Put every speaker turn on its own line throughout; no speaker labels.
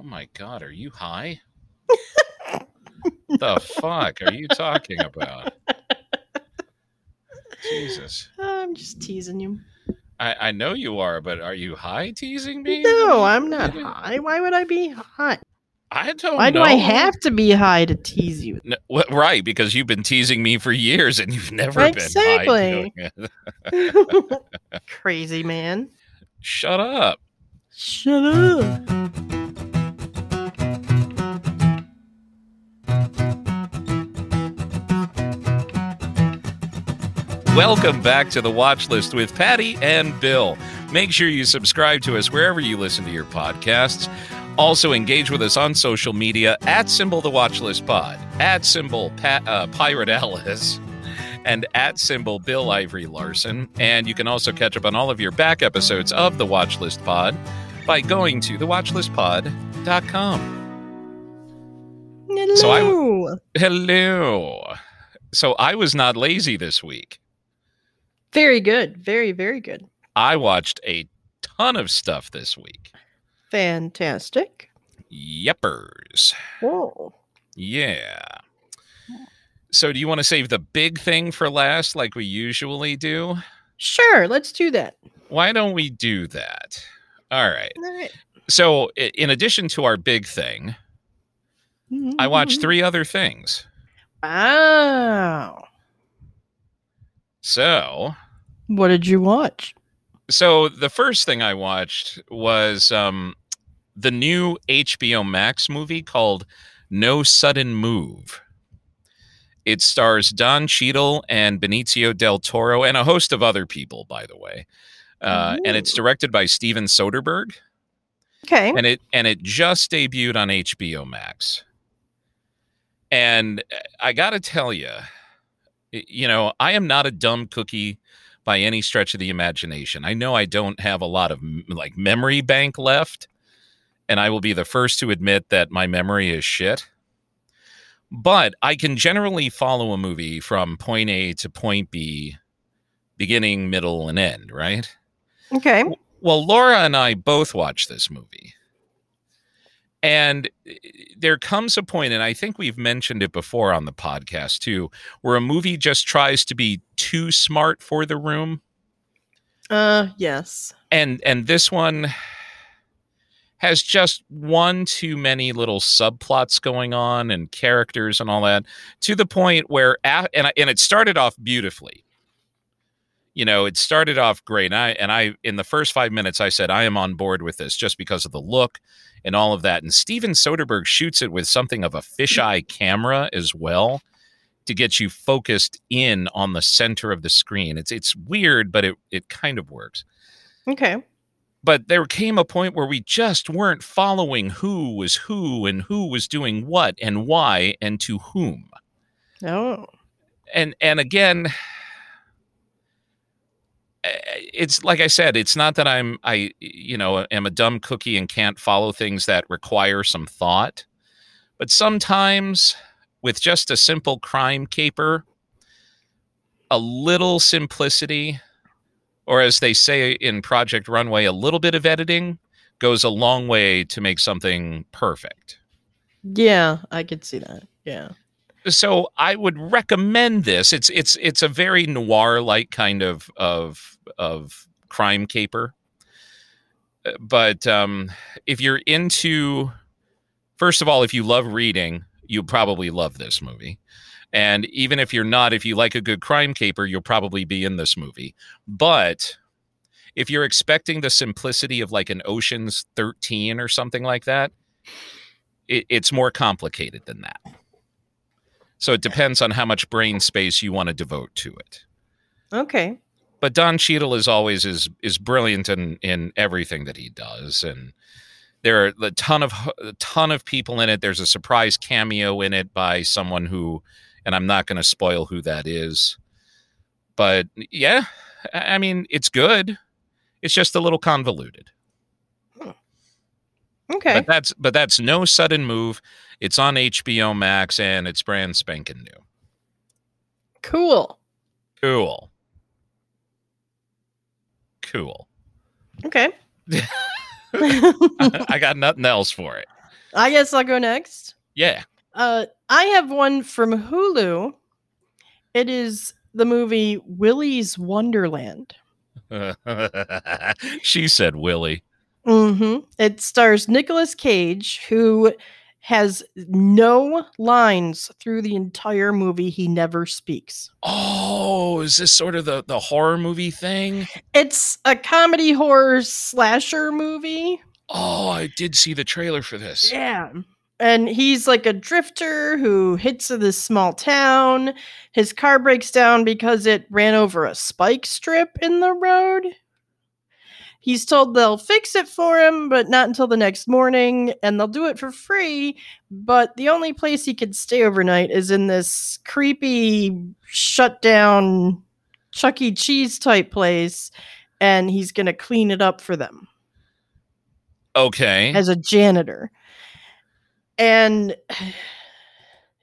Oh my god, are you high? the fuck are you talking about? Jesus.
I'm just teasing you.
I, I know you are, but are you high teasing me?
No, I'm not high. Why would I be high?
I don't
Why
know.
do I have to be high to tease you?
No, right, because you've been teasing me for years and you've never
Exactly.
been high. doing.
Crazy man.
Shut up.
Shut up.
Welcome back to the watch list with Pattie and Bill. Make sure you subscribe to us wherever you listen to your podcasts. Also, engage with us on social media at symbol the watch list pod, at symbol Pat, uh, Pirate Alice, and at symbol Bill Ivory Larson. And you can also catch up on all of your back episodes of the watch list pod by going to thewatchlistpod.com.
Hello.
So I- Hello. So I was not lazy this week.
Very good. Very, very good.
I watched a ton of stuff this week.
Fantastic.
Yeppers.
Whoa.
Yeah. So, do you want to save the big thing for last, like we usually do?
Sure, let's do that.
Why don't we do that? All right.
All right.
So, in addition to our big thing, I watched mm-hmm. three other things.
Wow.
So,
What did you watch?
so the first thing I watched was um, the new HBO Max movie called No Sudden Move. It stars Don Cheadle and Benicio del Toro and a host of other people, by the way. Uh, and it's directed by Steven Soderbergh,
Okay.
and it and it just debuted on HBO Max. And uh, I got to tell you, you know, I am not a dumb cookie by any stretch of the imagination. I know I don't have a lot of like memory bank left, and I will be the first to admit that my memory is shit. But I can generally follow a movie from point A to point B, beginning, middle, and end, right?
Okay.
Well, Laura and I both watched this movie. And eh, there comes a point, and I think we've mentioned it before on the podcast too, where a movie just tries to be too smart for the room.
Uh, yes.
And and this one has just one too many little subplots going on and characters and all that to the point where and I, and it started off beautifully. You know, it started off great. And I and I in the first 5 minutes I said I am on board with this just because of the look and all of that. And Steven Soderbergh shoots it with something of a fisheye camera as well to get you focused in on the center of the screen. It's it's weird, but it it kind of works
Okay.
but there came a point where we just weren't following who was who and who was doing what and why and to whom
Oh.
and and again it's like i said it's not that i'm i you know am a dumb cookie and can't follow things that require some thought but sometimes with just a simple crime caper a little simplicity or as they say in project runway a little bit of editing goes a long way to make something perfect
Yeah, I could see that. Yeah.
So I would recommend this. It's it's it's a very noir like kind of of of crime caper. Uh, But um, if you're into, first of all, if you love reading, you probably love this movie. And even if you're not, if you like a good crime caper, you'll probably be in this movie. But if you're expecting the simplicity of like an Ocean's 13 or something like that, it, it's more complicated than that. So it depends on how much brain space you want to devote to it.
Okay.
But Don Cheadle is always is is brilliant in in everything that he does, and there are a ton of a ton of people in it. There's a surprise cameo in it by someone who, and I'm not going to spoil who that is, but yeah, I I mean it's good. It's just a little convoluted.
Okay.
But that's but that's no sudden move. It's on HBO Max and it's brand spanking new.
cool.
Cool. Cool.
Okay.
I got nothing else for it.
I guess I'll go next.
Yeah.
Uh, I have one from Hulu. It is the movie Willy's Wonderland.
she said Willie.
Hmm It stars Nicolas Cage, who has no lines through the entire movie. He never speaks.
Oh, is this sort of the, the horror movie thing?
It's a comedy horror slasher movie.
Oh, I did see the trailer for this.
Yeah. And he's like a drifter who hits this small town. His car breaks down because it ran over a spike strip in the road. He's told they'll fix it for him, but not until the next morning, and they'll do it for free. But the only place he can stay overnight is in this creepy, shut down Chuck E. Cheese type place, and he's going to clean it up for them
Okay.
as a janitor. And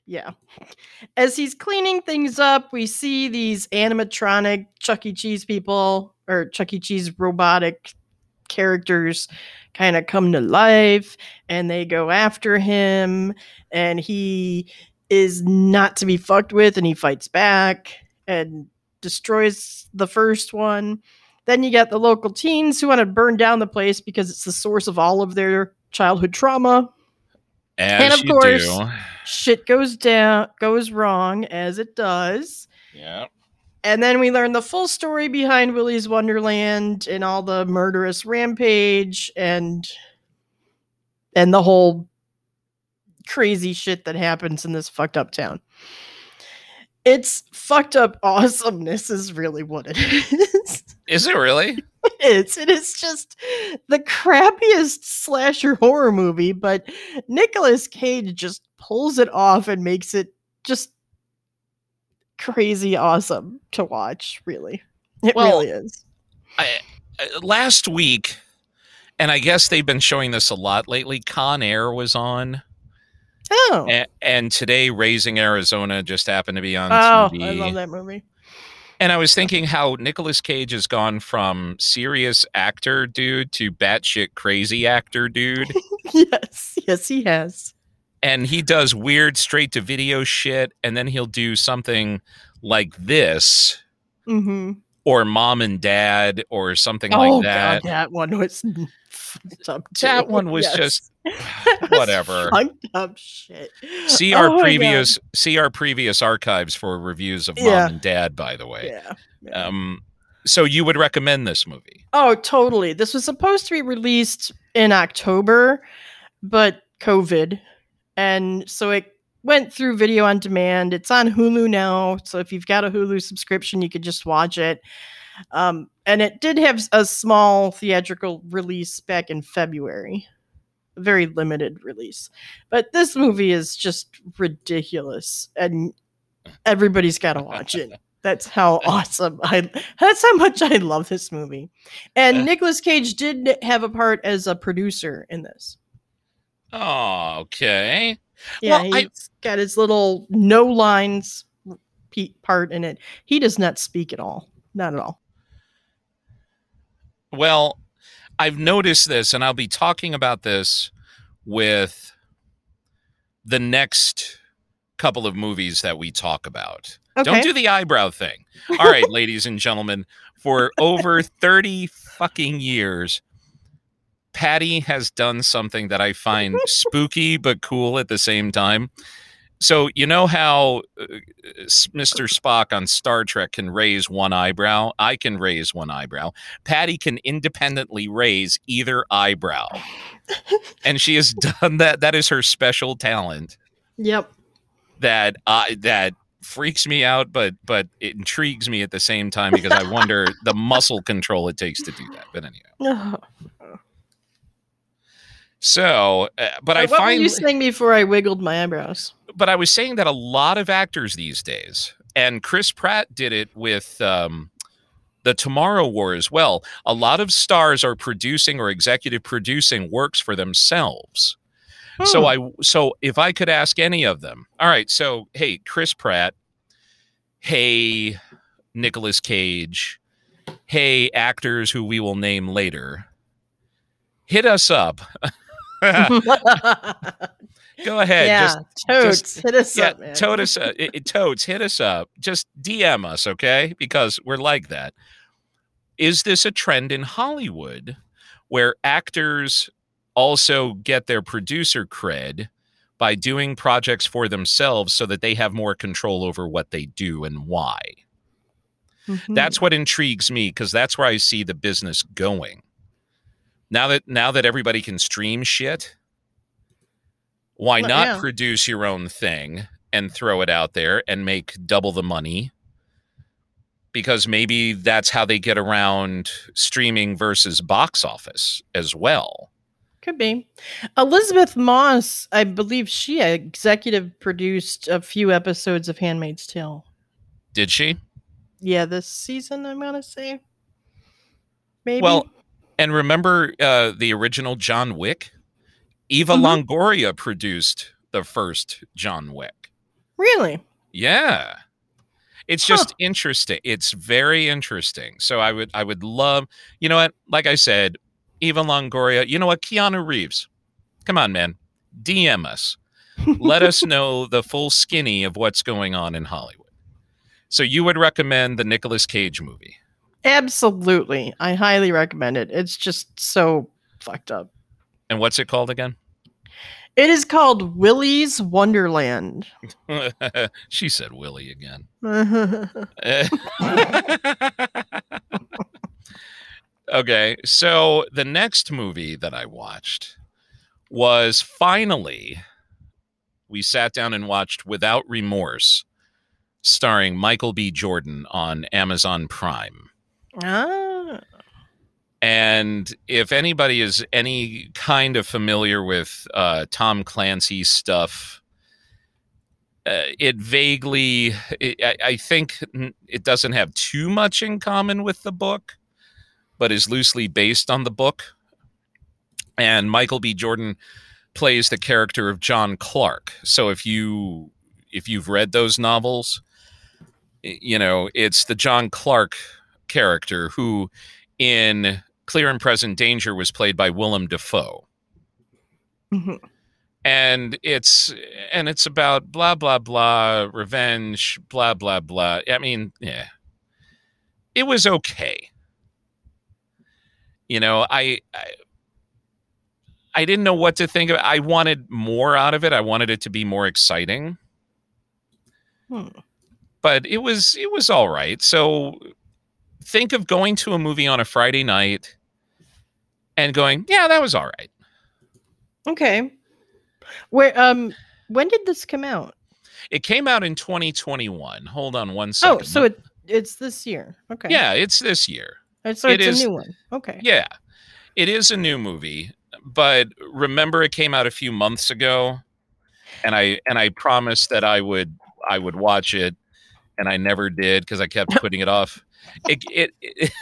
yeah, as he's cleaning things up, we see these animatronic Chuck E. Cheese people or Chuck E. Cheese robotic characters kind of come to life and they go after him and he is not to be fucked with and he fights back and destroys the first one. Then you get the local teens who want to burn down the place because it's the source of all of their childhood trauma.
As
and of course-
do.
Shit goes down, goes wrong as it does.
Yeah.
And then we learn the full story behind Willy's Wonderland and all the murderous rampage and and the whole crazy shit that happens in this fucked up town. It's fucked up awesomeness is really what it is.
Is it really?
It's it is just the crappiest slasher horror movie, but Nicolas Cage just pulls it off and makes it just crazy awesome to watch, really. It
Well,
really is.
I, uh, last week, and I guess they've been showing this a lot lately. Con Air was on,
Oh.
and, and today Raising Arizona just happened to be on
Oh,
TV.
I love that movie.
And I was thinking how Nicolas Cage has gone from serious actor dude to batshit crazy actor dude.
yes, yes, he has.
and he does weird straight to video shit. And then he'll do something like this
hmm
or mom and dad or something
Oh
like that.
god, that one was up.
That one was
Yes.
just whatever.
Fucked shit.
See
Oh
our
God.
previous see our previous archives for reviews of mom and dad, by the way.
Yeah. yeah.
Um so you would recommend this movie.
Oh, totally. This was supposed to be released in October, but COVID. And so it went through video on demand. It's on Hulu now. So if you've got a Hulu subscription, you could just watch it. Um, and it did have a small theatrical release back in February, a very limited release. But this movie is just ridiculous. And everybody's got to watch it. That's how awesome I. That's how much I love this movie. And. Nicolas Cage did have a part as a producer in this.
Oh, okay.
Yeah,
Well, I-
he's got his little no lines part in it. He does not speak at all. Not at all.
Well, I've noticed this, and I'll be talking about this with the next couple of movies that we talk about.
Okay.
Don't do the eyebrow thing. All right, ladies and gentlemen, for over 30 fucking years, Pattie has done something that I find spooky but cool at the same time. So, you know how uh, Mr. Spock on Star Trek can raise one eyebrow? I can raise one eyebrow. Pattie can independently raise either eyebrow. and she has done that. That is her special talent
Yep.
that I that freaks me out, but but it intrigues me at the same time because I wonder the muscle control it takes to do that. But anyway, so uh, but I
what were
find,
you saying before I wiggled my eyebrows?
but I was saying that a lot of actors these days, and Chris Pratt did it with. Um, the Tomorrow War as well. A lot of stars are producing or executive producing works for themselves. So
Hmm.
I so if I could ask any of them. All right, so hey, Chris Pratt, hey, Nicolas Cage, hey, actors who we will name later. Hit us up Go ahead.
yeah,
Just
totes.
just-
hit us
yeah,
up, man.
tote us, uh, it, totes, hit us up. Just DM us, okay? Because we're like that. Is this a trend in Hollywood where actors also get their producer cred by doing projects for themselves so that they have more control over what they do and why?
Mhm.
That's what intrigues me because that's where I see the business going. Now that now that everybody can stream shit, why
Well,
not
yeah.
produce your own thing and throw it out there and make double the money? Because maybe that's how they get around streaming versus box office as well.
Could be. Elisabeth Moss, I believe she executive produced a few episodes of Handmaid's Tale.
Did she?
Yeah, this season, I'm going to say. Maybe.
Well, and remember uh, the original John Wick? Eva
Mhm.
Longoria produced the first John Wick.
really?
Yeah. It's
Huh.
just interesting. It's very interesting. So I would I would love, you know what? Like I said, Eva Longoria, you know what? Keanu Reeves. Come on, man. DM us. Let us know the full skinny of what's going on in Hollywood. So you would recommend the Nicolas Cage movie.
Absolutely. I highly recommend it. It's just so fucked up.
And what's it called again?
It is called Willy's Wonderland.
she said Willie again. okay, so the next movie that I watched was finally we sat down and watched Without Remorse, starring Michael B. Jordan on Amazon Prime.
Ah,
And if anybody is any kind of familiar with uh, Tom Clancy's stuff, uh, it vaguely, it, I, I think it doesn't have too much in common with the book, but is loosely based on the book. And Michael B. Jordan plays the character of John Clark. So if you if you've read those novels, you know it's the John Clark character who in Clear and Present Danger was played by Willem Dafoe.
mhm.
And it's and it's about blah blah blah revenge blah blah blah. I mean, yeah. It was okay. You know, I, I I didn't know what to think of. it. I wanted more out of it. I wanted it to be more exciting.
Hmm.
But it was it was all right. So think of going to a movie on a Friday night and going, yeah, that was all right.
Okay. Where um when did this come out?
It came out in 2021. Hold on one second.
Oh, so it it's this year. Okay.
yeah, it's this year.
Uh, So
it
it's
is-
a new one. Okay.
Yeah, it is a new movie, but remember, it came out a few months ago, and I and I promised that I would I would watch it, and I never did because I kept putting it off. It, it, it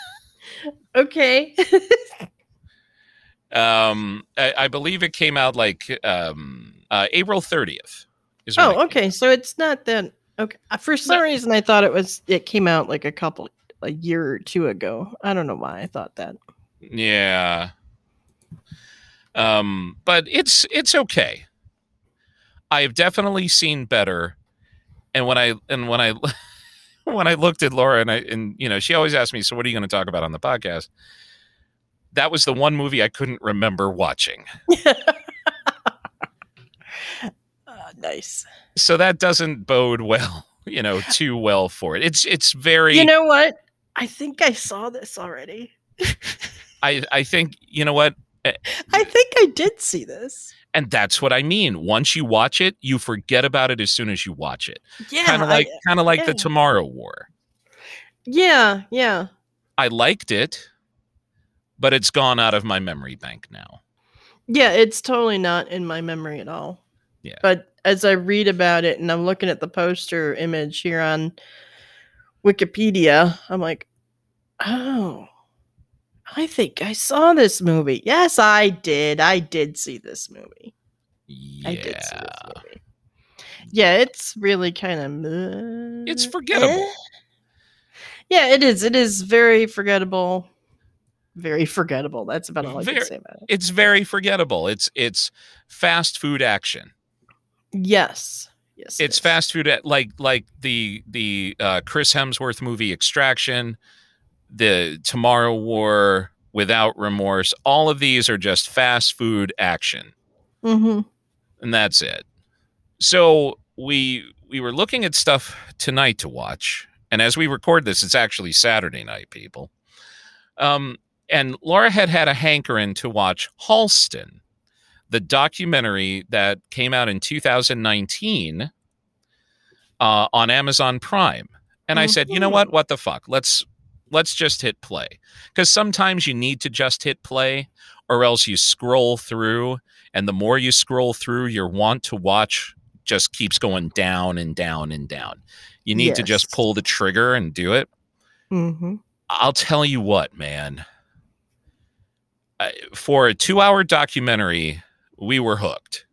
Okay.
um I, I believe it came out like um uh, April 30th. Is
oh, okay. So it's not that okay. Uh, For some reason I thought it was it came out like a couple a year or two ago. I don't know why I thought that.
Yeah. Um, but it's it's okay. I have definitely seen better. And when I and when I when I looked at Laura and I and you know, she always asked me, so what are you going to talk about on the podcast? That was the one movie I couldn't remember watching.
Uh, nice.
So that doesn't bode well, you know, too well for it. It's it's very
You know what? I think I saw this already.
I I think you know what
I think I did see this.
And that's what I mean. Once you watch it, you forget about it as soon as you watch it.
Yeah.
kind of like kind of like the. Tomorrow War.
yeah, yeah.
I liked it, but it's gone out of my memory bank now.
Yeah, it's totally not in my memory at all.
Yeah.
But as I read about it and I'm looking at the poster image here on Wikipedia, I'm like, oh, I think I saw this movie. Yes, I did. I did see this movie. I did see
Yeah.
this movie. Yeah, it's really kind of.
It's forgettable.
Yeah, it is. It is very forgettable. very forgettable. That's about all I
Very-
can say about it.
It's very forgettable. It's it's fast food action.
Yes. Yes.
It's
is.
fast food at like like the the uh, Chris Hemsworth movie Extraction, the Tomorrow War, Without Remorse. All of these are just fast food action.
Mhm.
and that's it. So we we were looking at stuff tonight to watch, and as we record this, it's actually Saturday night, people. Um, and Laura had had a hankering to watch Halston, the documentary that came out in 2019 uh, on Amazon Prime. And I said, you know what? What the fuck? Let's let's just hit play. Because sometimes you need to just hit play, or else you scroll through and the more you scroll through your want to watch just keeps going down and down and down. You need to just pull the trigger and do it.
Mhm.
i'll tell you what man. For a two hour documentary we were hooked.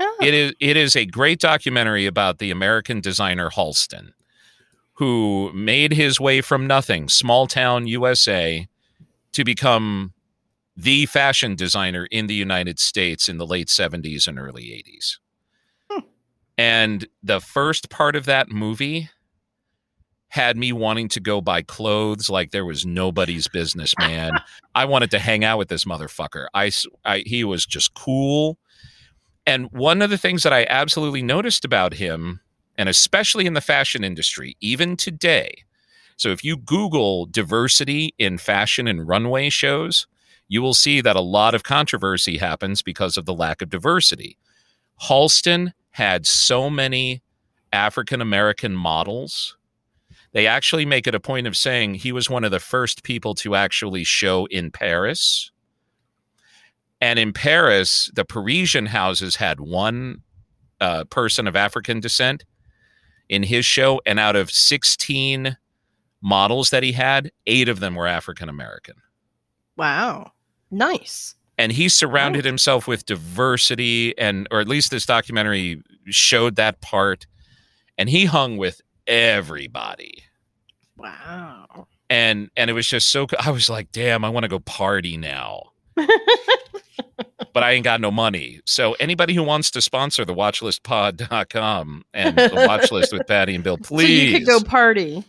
Ah,
it is it is a great documentary about the american designer halston who made his way from nothing small town usa to become the fashion designer in the united states in the late 70s and early 80s
Hmm.
and the first part of that movie had me wanting to go buy clothes like there was nobody's business man i wanted to hang out with this motherfucker. I, I- he was just cool. And one of the things that I absolutely noticed about him, and especially in the fashion industry, even today, so if you Google diversity in fashion and runway shows, you will see that a lot of controversy happens because of the lack of diversity. Halston had so many African American models. They actually make it a point of saying he was one of the first people to actually show in Paris. And in Paris, the Parisian houses had one uh, person of African descent in his show. And out of 16 models that he had, eight of them were African American.
wow. Nice.
And he surrounded himself with diversity, and or at least this documentary showed that part. And he hung with everybody.
Wow.
And and it was just so I was like, damn, I want to go party now. but I ain't got no money. So anybody who wants to sponsor the watchlistpod.com and the watchlist with Pattie and Bill,
So you
please.
could go party.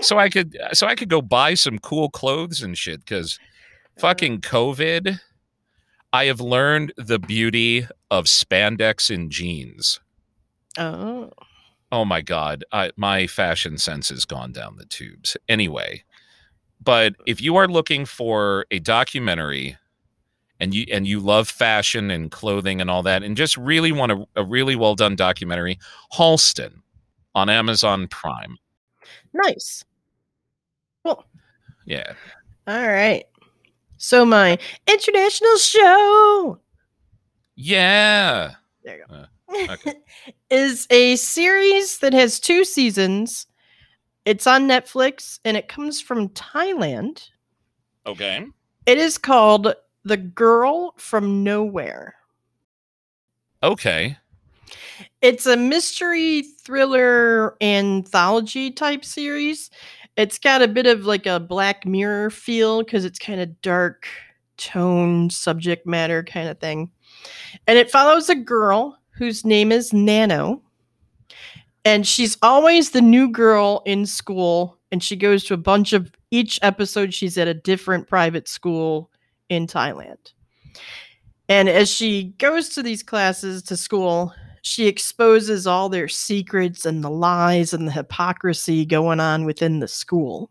so I could so I could go buy some cool clothes and shit cuz fucking COVID I have learned the beauty of spandex and jeans.
Oh.
Oh my god, I, my fashion sense has gone down the tubes. Anyway, but if you are looking for a documentary and you and you love fashion and clothing and all that and just really want a, a really well done documentary, Halston on Amazon Prime.
Nice.
Yeah.
All right. So my international show
Yeah.
there you go.
Uh, okay.
is a series that has two seasons. It's on Netflix and it comes from Thailand.
Okay.
It is called The Girl from Nowhere.
Okay.
It's a mystery thriller anthology type series. It's got a bit of like a Black Mirror feel because it's kind of dark tone, subject matter kind of thing. And it follows a girl whose name is Nano. And she's always the new girl in school. And she goes to a bunch of each episode, she's at a different private school in Thailand. And as she goes to these classes to school, she exposes all their secrets and the lies and the hypocrisy going on within the school.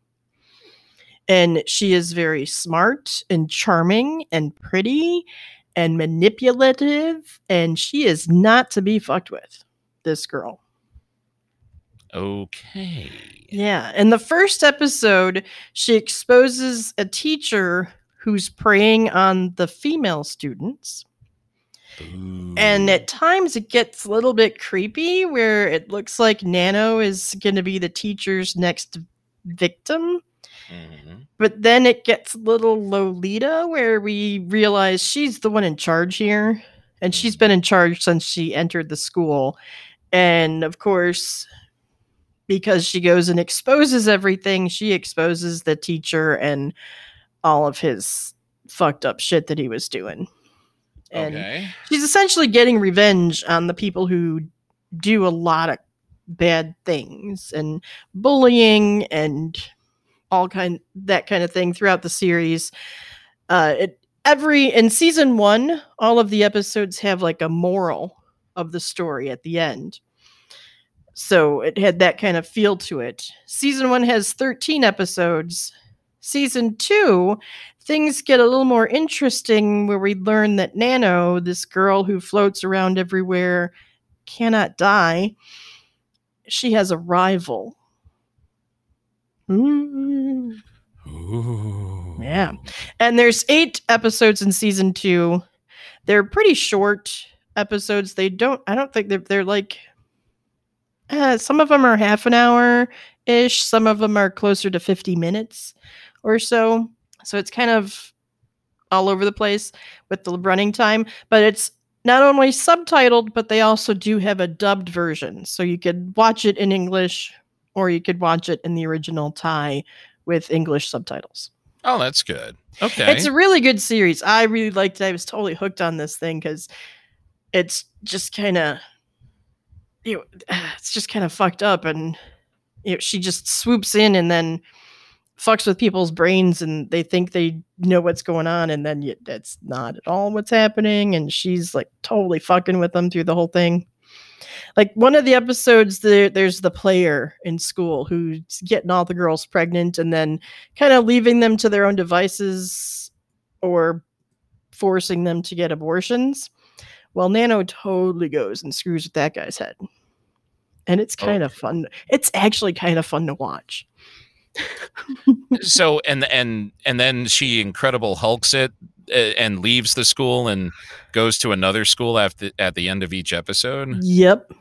And she is very smart and charming and pretty and manipulative. And she is not to be fucked with, this girl.
Okay.
Yeah. In the first episode, she exposes a teacher who's preying on the female students. And at times it gets a little bit creepy where it looks like Nano is going to be the teacher's next victim.
Mhm.
But then it gets a little Lolita where we realize she's the one in charge here. And she's been in charge since she entered the school. And of course, because she goes and exposes everything, she exposes the teacher and all of his fucked up shit that he was doing. And
okay.
she's essentially getting revenge on the people who do a lot of bad things and bullying and all kind that kind of thing throughout the series. Uh, it every in season one, all of the episodes have like a moral of the story at the end. So it had that kind of feel to it. Season one has 13 episodes. Season two, things get a little more interesting where we learn that Nano, this girl who floats around everywhere, cannot die. She has a rival. Ooh.
Ooh.
Yeah. And there's eight episodes in season two. They're pretty short episodes. They don't, I don't think they're, they're like, uh, some of them are half an hour ish. Some of them are closer to 50 minutes or so. So it's kind of all over the place with the running time, but it's not only subtitled, but they also do have a dubbed version. So you could watch it in English or you could watch it in the original Thai with English subtitles.
Oh, that's good. Okay.
It's a really good series. I really liked it. I was totally hooked on this thing because it's just kind of, you know, it's just kind of fucked up. And you know, she just swoops in and then fucks with people's brains and they think they know what's going on. And then that's not at all what's happening. And she's like totally fucking with them through the whole thing. Like one of the episodes, there, there's the player in school who's getting all the girls pregnant and then kind of leaving them to their own devices or forcing them to get abortions. Well, Nano totally goes and screws with that guy's head. And it's oh. kind of fun. It's actually kind of fun to watch.
so and and and then she incredible hulks it and leaves the school and goes to another school after at the end of each episode.
Yep.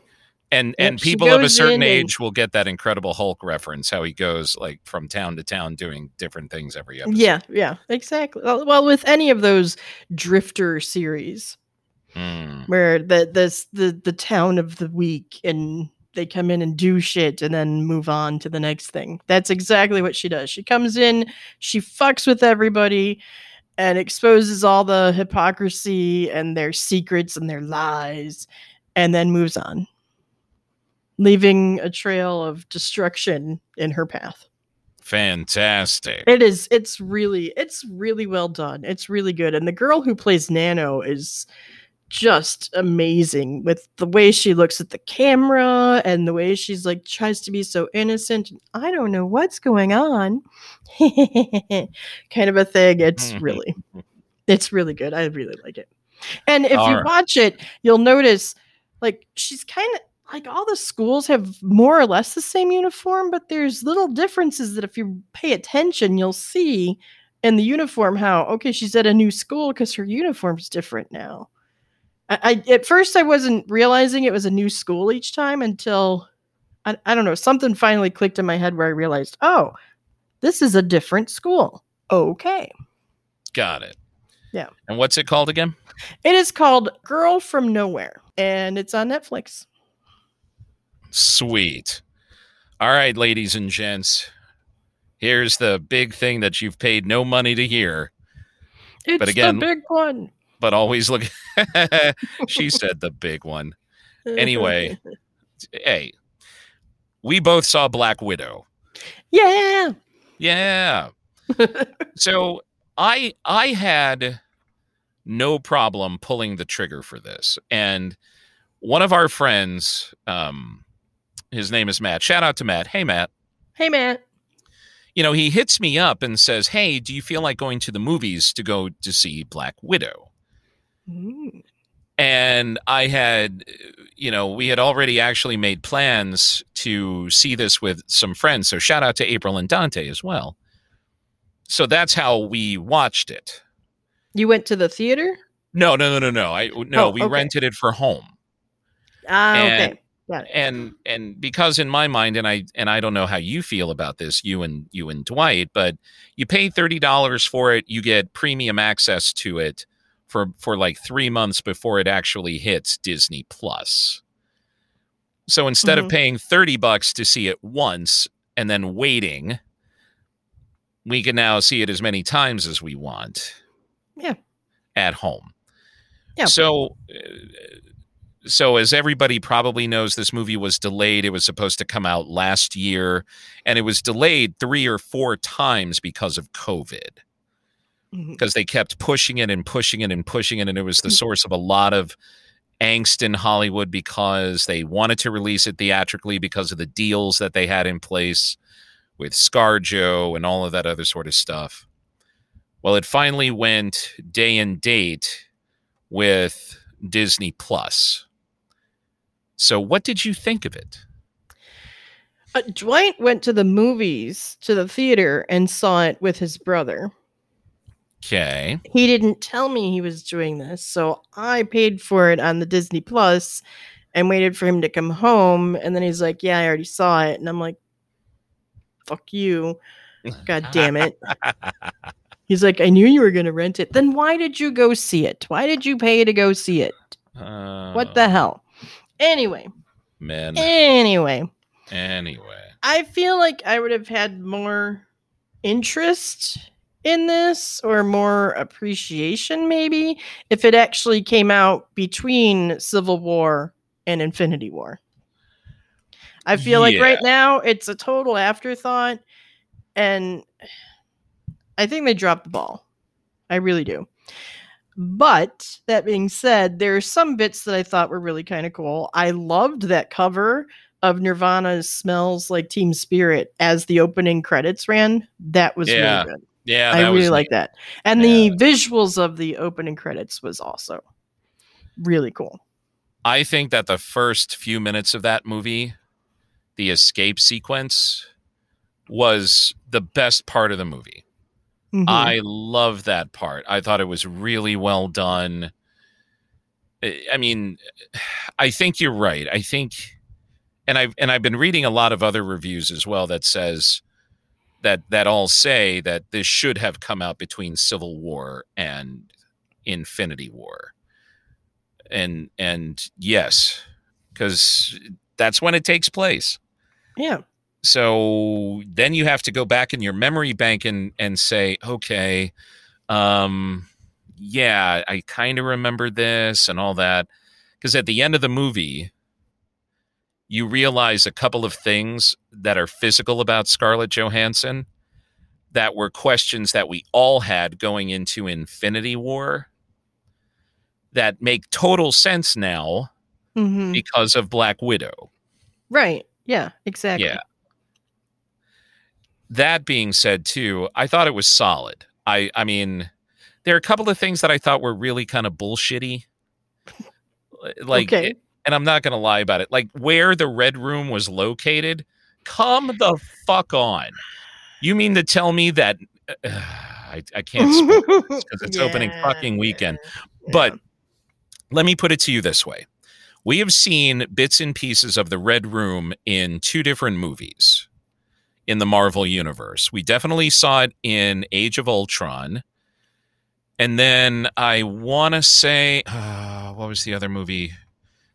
And
Yep,
and people of a certain
and-
age will get that incredible Hulk reference how he goes like from town to town doing different things every episode.
Yeah, yeah, exactly. Well, well, with any of those drifter series
Mm.
where the this the the town of the week and they come in and do shit and then move on to the next thing. That's exactly what she does. She comes in, she fucks with everybody and exposes all the hypocrisy and their secrets and their lies and then moves on. Leaving a trail of destruction in her path.
Fantastic.
It is it's really it's really well done. It's really good. And the girl who plays Nano is just amazing with the way she looks at the camera and the way she's like tries to be so innocent. I don't know what's going on. kind of a thing. It's
Mhm.
really it's really good. I really like it. And if you
Alright.
watch it, you'll notice like she's kind of like all the schools have more or less the same uniform, but there's little differences that if you pay attention, you'll see in the uniform how okay, she's at a new school because her uniform's different now. I, I at first I wasn't realizing it was a new school each time until I, I don't know something finally clicked in my head where I realized oh this is a different school. Okay,
Got it.
Yeah.
And what's it called again?
it is called Girl from Nowhere and it's on Netflix.
Sweet. All right, ladies and gents. Here's the big thing that you've paid no money to hear,
It's
again-
the big one.
but always look. she said the big one. Anyway. Hey, we both saw Black Widow.
yeah.
Yeah. so I I had no problem pulling the trigger for this, and one of our friends, um, his name is Matt. Shout out to Matt. Hey, Matt.
hey Matt.
you know, he hits me up and says, Hey, do you feel like going to the movies to go to see Black Widow?
Mm.
And I had, you know, we had already actually made plans to see this with some friends. So shout out to April and Dante as well. So that's how we watched it.
You went to the theater?
No, no, no, no, no. I no,
Oh,
we
okay.
rented it for home.
Ah,
And-
okay. Got it.
and and because in my mind and i and i don't know how you feel about this you and you and dwight but you pay $30 for it you get premium access to it for for like three months before it actually hits disney plus so instead of
Mhm.
paying 30 bucks to see it once and then waiting we can now see it as many times as we want.
Yeah.
At home.
Yeah.
So, uh, so as everybody probably knows, this movie was delayed. It was supposed to come out last year, and it was delayed three or four times because of COVID. Because they kept pushing it and pushing it and pushing it, and it was the
Mm.
source of a lot of angst in Hollywood because they wanted to release it theatrically because of the deals that they had in place with ScarJo and all of that other sort of stuff. Well, it finally went day and date with Disney Plus. So, what did you think of it?
Uh, Dwight went to the movies, to the theater, and saw it with his brother.
Okay.
He didn't tell me he was doing this, so I paid for it on the Disney Plus and waited for him to come home. And then he's like, Yeah, I already saw it. And I'm like, Fuck you. God damn it. He's like, I knew you were going to rent it. Then why did you go see it? Why did you pay to go see it?
Uh,
What the hell? Anyway,
man?
anyway,
Anyway,
I feel like I would have had more interest in this or more appreciation, maybe, if it actually came out between Civil War and Infinity War. I feel like right now it's a total afterthought, and I think they dropped the ball. I really do. But that being said, there are some bits that I thought were really kind of cool. I loved that cover of Nirvana's "Smells Like Teen Spirit" as the opening credits ran. That was
Yeah,
really good.
Yeah,
I really like that, and the visuals of the opening credits was also really cool.
I think that the first few minutes of that movie, the escape sequence, was the best part of the movie.
Mhm.
I love that part. I thought it was really well done. I I mean, I think you're right. I think, and I've and I've been reading a lot of other reviews as well that says that that all say that this should have come out between Civil War and Infinity War, and and yes, because that's when it takes place.
Yeah,
so then you have to go back in your memory bank and and say okay um yeah i kind of remember this and all that. Because at the end of the movie you realize a couple of things that are physical about scarlett johansson that were questions that we all had going into infinity war that make total sense now
Mhm.
because of black widow
right. Yeah, exactly.
Yeah. that being said too i thought it was solid i i mean there are a couple of things that i thought were really kind of bullshitty like
okay.
And i'm not gonna lie about it like where the red room was located come the fuck on. You mean to tell me that I, I can't because it's opening fucking weekend
yeah.
but let me put it to you this way. We have seen bits and pieces of the red room in two different movies in the marvel universe. We definitely saw it in age of ultron and then i want to say uh, what was the other movie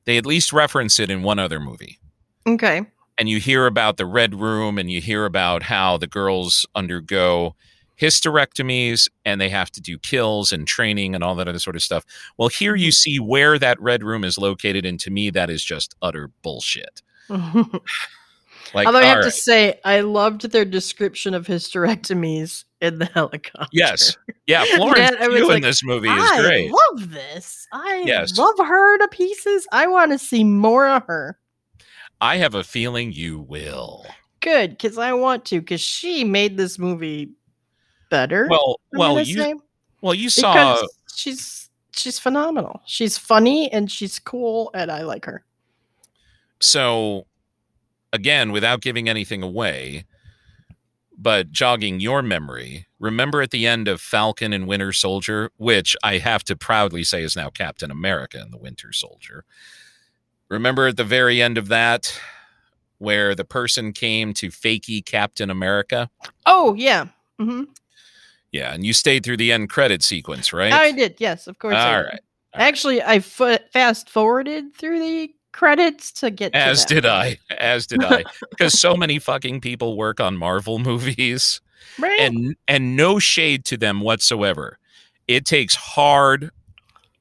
they at least reference it in one other movie
okay.
and you hear about the red room and you hear about how the girls undergo hysterectomies and they have to do kills and training and all that other sort of stuff. Well, here you mm-hmm. see where that red room is located, and to me, that is just utter bullshit. Like,
Although I have
all
to say, I loved their description of hysterectomies in the helicopter.
yes, yeah, Florence Pugh in
like,
this movie is
I
great.
I love this. I
Yes.
love her to pieces. I want to see more of her.
I have a feeling you will.
Good, because I want to, because she made this movie better.
Well, well, you
say,
well you saw
because she's she's phenomenal. She's funny and she's cool, and I like her.
so again without giving anything away but jogging your memory remember at the end of falcon and winter soldier which i have to proudly say is now captain america and the winter soldier remember at the very end of that where the person came to fakey captain america
Oh yeah, hmm
yeah and you stayed through the end credit sequence right
I did. Yes, of course. I
all
did.
right
Actually, I fo- fast forwarded through the credits to get.
as
to
did i as did i because so many fucking people work on marvel movies
Right.
and and no shade to them whatsoever. It takes hard,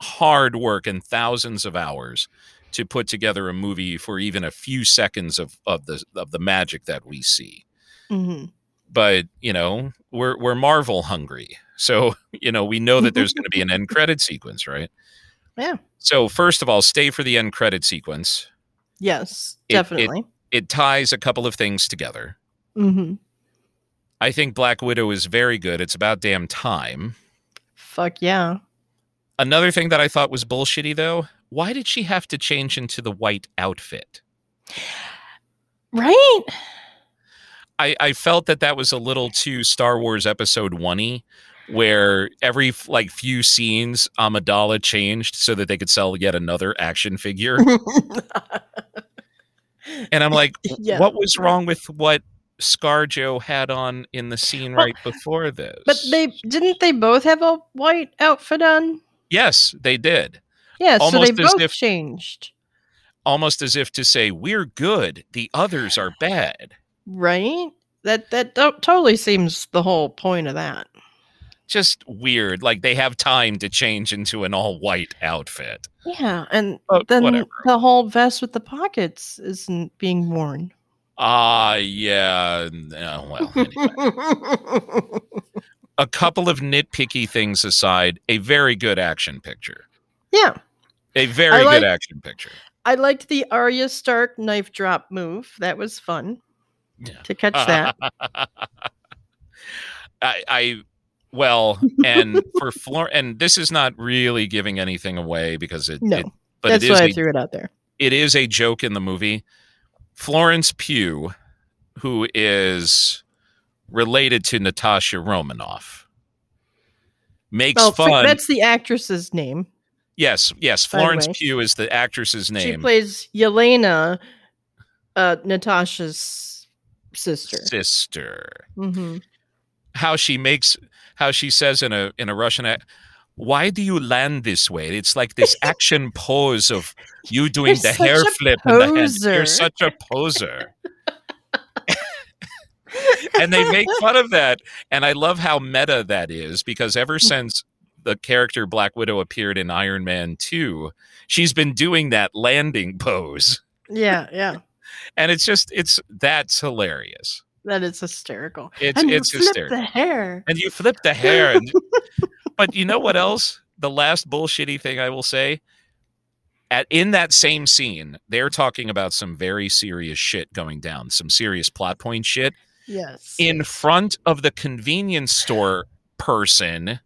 hard work and thousands of hours to put together a movie for even a few seconds of of the of the magic that we see.
hmm
But you know, we're we're Marvel hungry, so you know we know that there's going to be an end credit sequence, right?
Yeah.
So first of all, stay for the end credit sequence.
Yes,
It- it-
definitely.
It ties a couple of things together.
hmm
I think Black Widow is very good. It's about damn time.
Fuck yeah.
Another thing that I thought was bullshitty though, why did she have to change into the white outfit?
Right?
I, I felt that that was a little too Star Wars Episode One where every like few scenes Amidala changed so that they could sell yet another action figure. And I'm like,
Yeah.
what was wrong with what ScarJo had on in the scene
Well,
right before this?
but they didn't they both have a white outfit on?
yes, they did.
Yeah, so
Almost
they
as
both
if-
changed.
Almost as if to say, we're good, the others are bad.
Right? That that totally seems the whole point of that.
Just weird. Like they have time to change into an all white outfit.
Yeah, and
But
then
whatever.
the whole vest with the pockets isn't being worn.
Ah, yeah. uh, well, anyway. a couple of nitpicky things aside, a very good action picture.
yeah,
A very good action picture.
I liked the Arya Stark knife drop move. That was fun
Yeah.
to catch that.
I, I well, and for Flor, and this is not really giving anything away because it,
No,
it but
That's
it is
why I
a,
threw it out there.
it is a joke in the movie. Florence Pugh, who is related to Natasha Romanoff, makes fun.
that's the actress's name.
yes, yes. Florence. Pugh is the actress's name.
She plays Yelena, uh, Natasha's sister.
Sister.
hmm
How she makes, how she says in a in a Russian. Why do you land this way? It's like this action pose of you doing
You're
the hair flip in the hand.
poser.
You're such a poser. and they make fun of that. And I love how meta that is because ever
Mm.
since the character Black Widow appeared in Iron Man 2, she's been doing that landing pose.
Yeah, yeah.
And it's just it's that's hilarious.
That is hysterical.
It's hysterical.
and
it's
you flip
hysterical.
the hair.
and you flip the hair and, but you know what else? The last bullshitty thing I will say at in that same scene, they're talking about some very serious shit going down, some serious plot point shit.
Yes.
in front of the convenience store person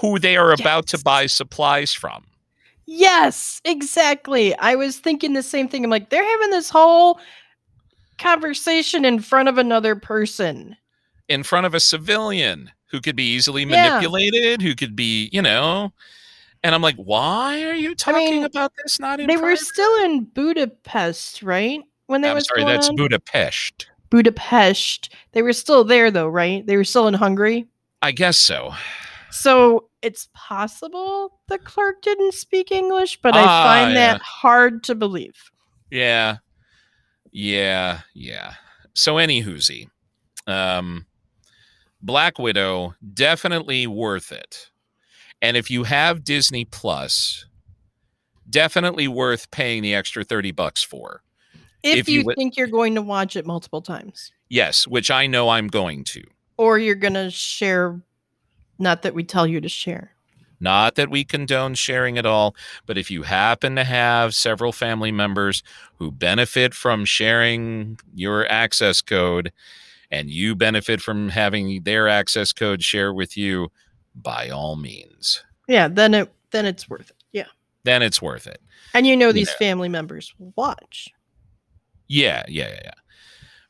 who they are about to buy supplies from.
Yes, exactly. I was thinking the same thing. I'm like, they're having this whole conversation in front of another person.
In front of a civilian who could be easily
Yeah.
manipulated, who could be, you know. And I'm like, why are you talking
mean,
about this? Not in
They were still in Budapest, right? When that
I'm
was
sorry, that's
on?
Budapest.
Budapest. They were still there though, right? They were still in Hungary.
I guess so.
So it's possible the clerk didn't speak English, but
Ah,
I find
yeah.
that hard to believe.
Yeah. Yeah. Yeah. So any whoozy. Um Black Widow, definitely worth it. And if you have Disney Plus, definitely worth paying the extra 30 bucks for.
If,
If
you,
you wi-
think you're going to watch it multiple times.
Yes, which I know I'm going to.
Or you're gonna share not that we tell you to share.
Not that we condone sharing at all, but if you happen to have several family members who benefit from sharing your access code and you benefit from having their access code share with you, by all means,
Yeah, then it then it's worth it. Yeah.
then it's worth it.
And you know these
Yeah.
family members watch.
Yeah, yeah, yeah, yeah.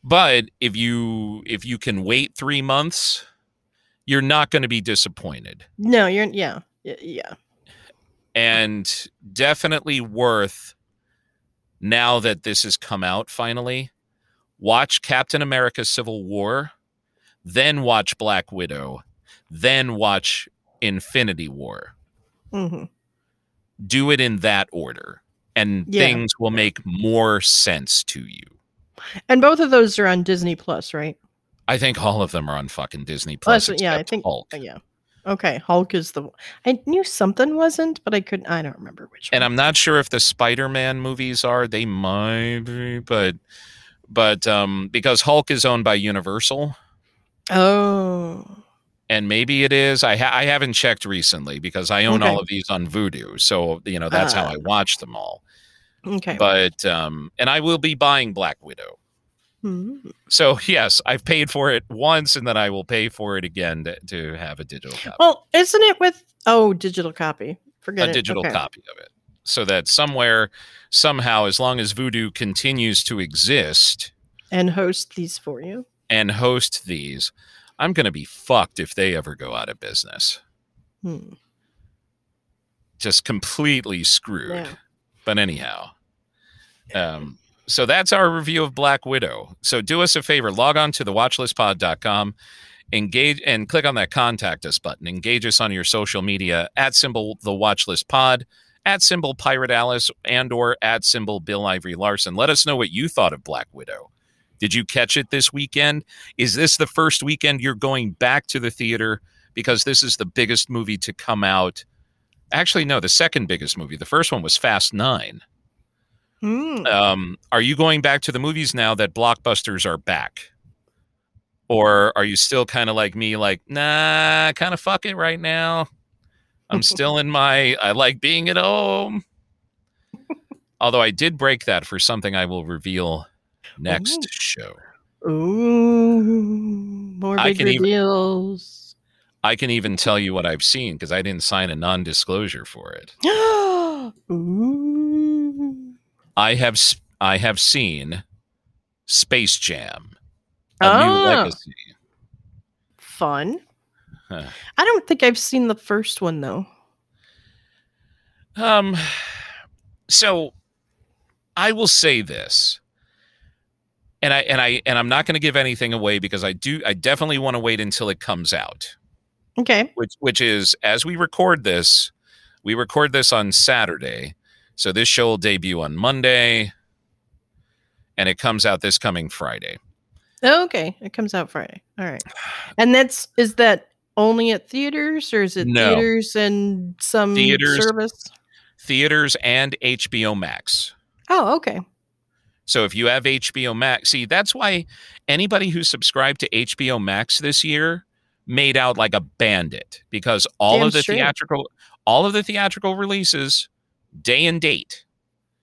But if you if you can wait 3 months, you're not going to be disappointed.
No, you're yeah. Yeah.
and definitely worth now that this has come out finally watch captain america civil war then watch black widow then watch infinity war
hmm
do it in that order and
Yeah.
things will make more sense to you
And both of those are on Disney Plus, right?
I think all of them are on fucking Disney Plus.
Plus, yeah, I think.
Hulk.
Yeah. Okay, Hulk is the. I knew something wasn't, but I couldn't. I don't remember which.
and
one.
I'm not sure if the Spider-Man movies are. They might be, but but um, because Hulk is owned by Universal,
Oh.
and maybe it is. I ha- I haven't checked recently because I own
Okay.
all of these on Vudu, so you know that's how
Ah.
I watch them all.
Okay.
But um, and I will be buying Black Widow.
Hmm.
So yes, I've paid for it once, and then I will pay for it again to, to have a digital copy.
Well, isn't it with oh digital copy? Forget
a
it.
digital
Okay.
copy of it so that somewhere somehow as long as Vudu continues to exist
and host these for you.
and host these i'm going to be fucked if they ever go out of business
Hmm.
just completely screwed
Yeah.
but anyhow um so that's our review of black widow. So do us a favor log on to the watchlistpod.com engage and click on that contact us button. Engage us on your social media at symbol the watchlist pod at symbol pirate alice and or at symbol bill ivory larson. Let us know what you thought of black widow. Did you catch it this weekend? Is this the first weekend you're going back to the theater? Because this is the biggest movie to come out. Actually no the second biggest movie. The first one was fast nine
Hmm.
um, are you going back to the movies now that blockbusters are back or are you still kind of like me like nah kind of fuck it right now i'm still in my i like being at home although i did break that for something i will reveal next
Ooh.
show
Ooh, more
I
big
even-
reveals.
i can even tell you what i've seen because i didn't sign a non-disclosure for it
Ooh.
I have i have seen space jam a new
Ah.
legacy
Fun.
Huh.
I don't think I've seen the first one though.
Um, so I will say this, and I and I and I'm not going to give anything away because I do. I definitely want to wait until it comes out,
Okay.
which which is as we record this, we record this on Saturday, so this show will debut on Monday, and it comes out this coming Friday.
Oh, okay. It comes out Friday. All right. And that's is that only at theaters or is it
No.
theaters and some
Theaters.
service?
Theaters and HBO Max.
Oh, okay.
So if you have HBO Max, see, that's why anybody who subscribed to HBO Max this year made out like a bandit because all
Damn
of the
straight.
theatrical all of the theatrical releases day and date.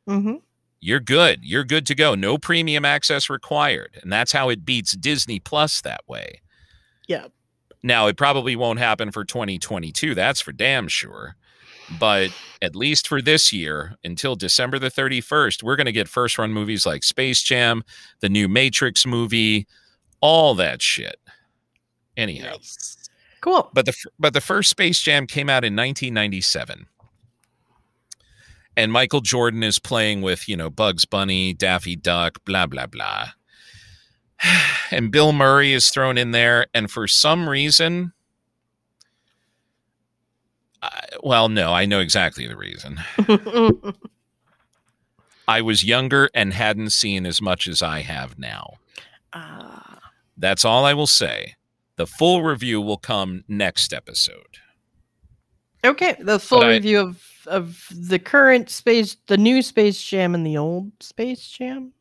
Mm-hmm.
You're good. You're good to go. No premium access required. And that's how it beats Disney Plus that way.
Yeah.
Now, it probably won't happen for 2022. That's for damn sure. But at least for this year, until December the 31st, we're going to get first run movies like Space Jam, the new Matrix movie, all that shit. Anyhow,
Nice. Cool.
but the but the first Space Jam came out in 1997. And Michael Jordan is playing with, you know, Bugs Bunny, Daffy Duck, blah blah blah. And Bill Murray is thrown in there and for some reason I, well, no, I know exactly the reason. I was younger and hadn't seen as much as I have now.
Ah.
That's all I will say. The full review will come next episode.
okay. The full
I-
review of of the current space, the new Space Jam, and the old Space Jam.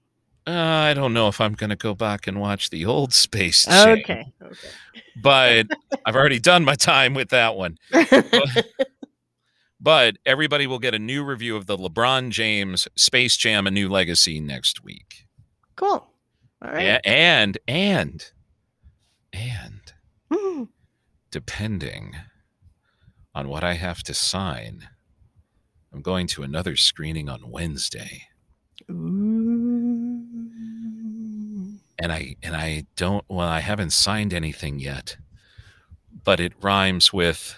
Uh, I don't know if I'm going to go back and watch the old Space Jam,
Okay. Okay.
but I've already done my time with that one. But everybody will get a new review of the LeBron James Space Jam: A New Legacy next week.
cool. All right.
And and and
Hmm.
depending on what I have to sign, I'm going to another screening on Wednesday.
Ooh.
and I and I don't well I haven't signed anything yet, but it rhymes with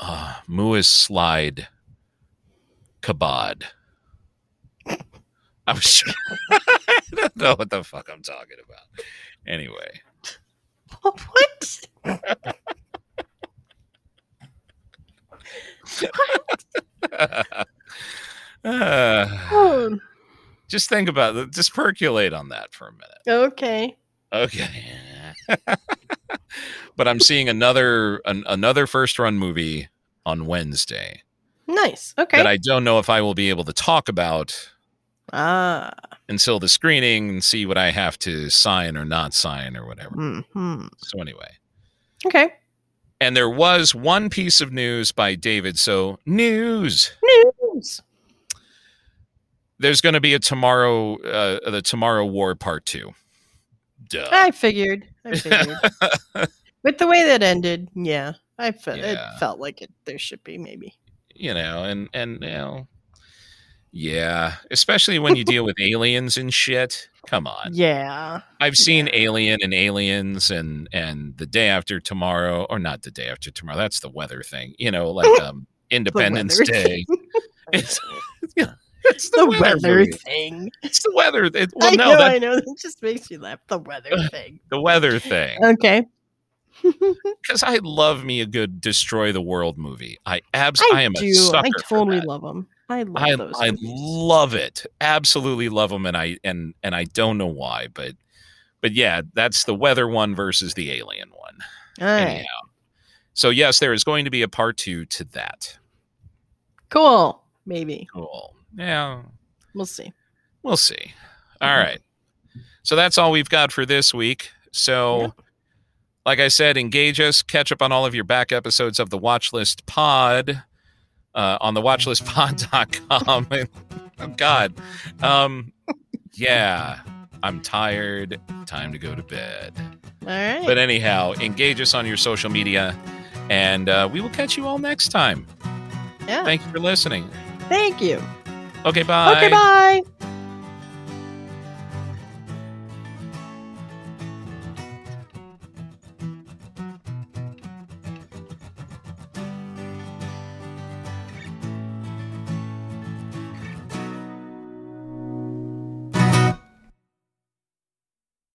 uh, Muis slide kabod. I was I don't know what the fuck I'm talking about. Anyway,
What?
Uh,
Oh,
Just think about it. Just percolate on that for a minute.
Okay.
Okay. but I'm seeing another an, another first run movie on Wednesday
Nice. Okay.
that I don't know if I will be able to talk about
ah.
until the screening and see what I have to sign or not sign or whatever.
hmm
So anyway,
Okay.
And there was one piece of news by David. So news.
News.
There's going to be a tomorrow, uh, the Tomorrow War Part Two. Duh.
I figured. I figured. With the way that ended, yeah, I felt
Yeah.
it felt like it. There should be maybe.
you know, and and you know, yeah, especially when you deal with aliens and shit. Come on,
Yeah.
I've seen
yeah.
Alien and Aliens and and the day after tomorrow, or not the day after tomorrow. That's the weather thing, you know, like um Independence Day. It's it's the,
The
weather,
weather thing.
It's the weather. It, well,
I
no,
know.
that,
I know. It just makes you laugh. The weather thing.
the weather thing.
Okay.
Because I love me a good destroy the world movie. I abs. I,
I,
am
do.
a sucker.
I totally love them. I love
I
those.
I
movies.
love it. Absolutely love them, and I and and I don't know why, but but yeah, that's the weather one versus the alien one.
All right.
Anyhow, so yes, there is going to be a part two to that.
Cool. Maybe
Cool. Yeah,
we'll see.
we'll see. All
Mhm.
right. So that's all we've got for this week. So.
Yep.
Like I said, engage us. Catch up on all of your back episodes of the Watchlist Pod uh, on the watchlistpod.com. oh, God. Um, yeah, I'm tired. Time to go to bed.
All right.
But anyhow, engage us on your social media, and uh, we will catch you all next time.
yeah.
Thank you for listening.
Thank you.
Okay, bye.
Okay. Bye.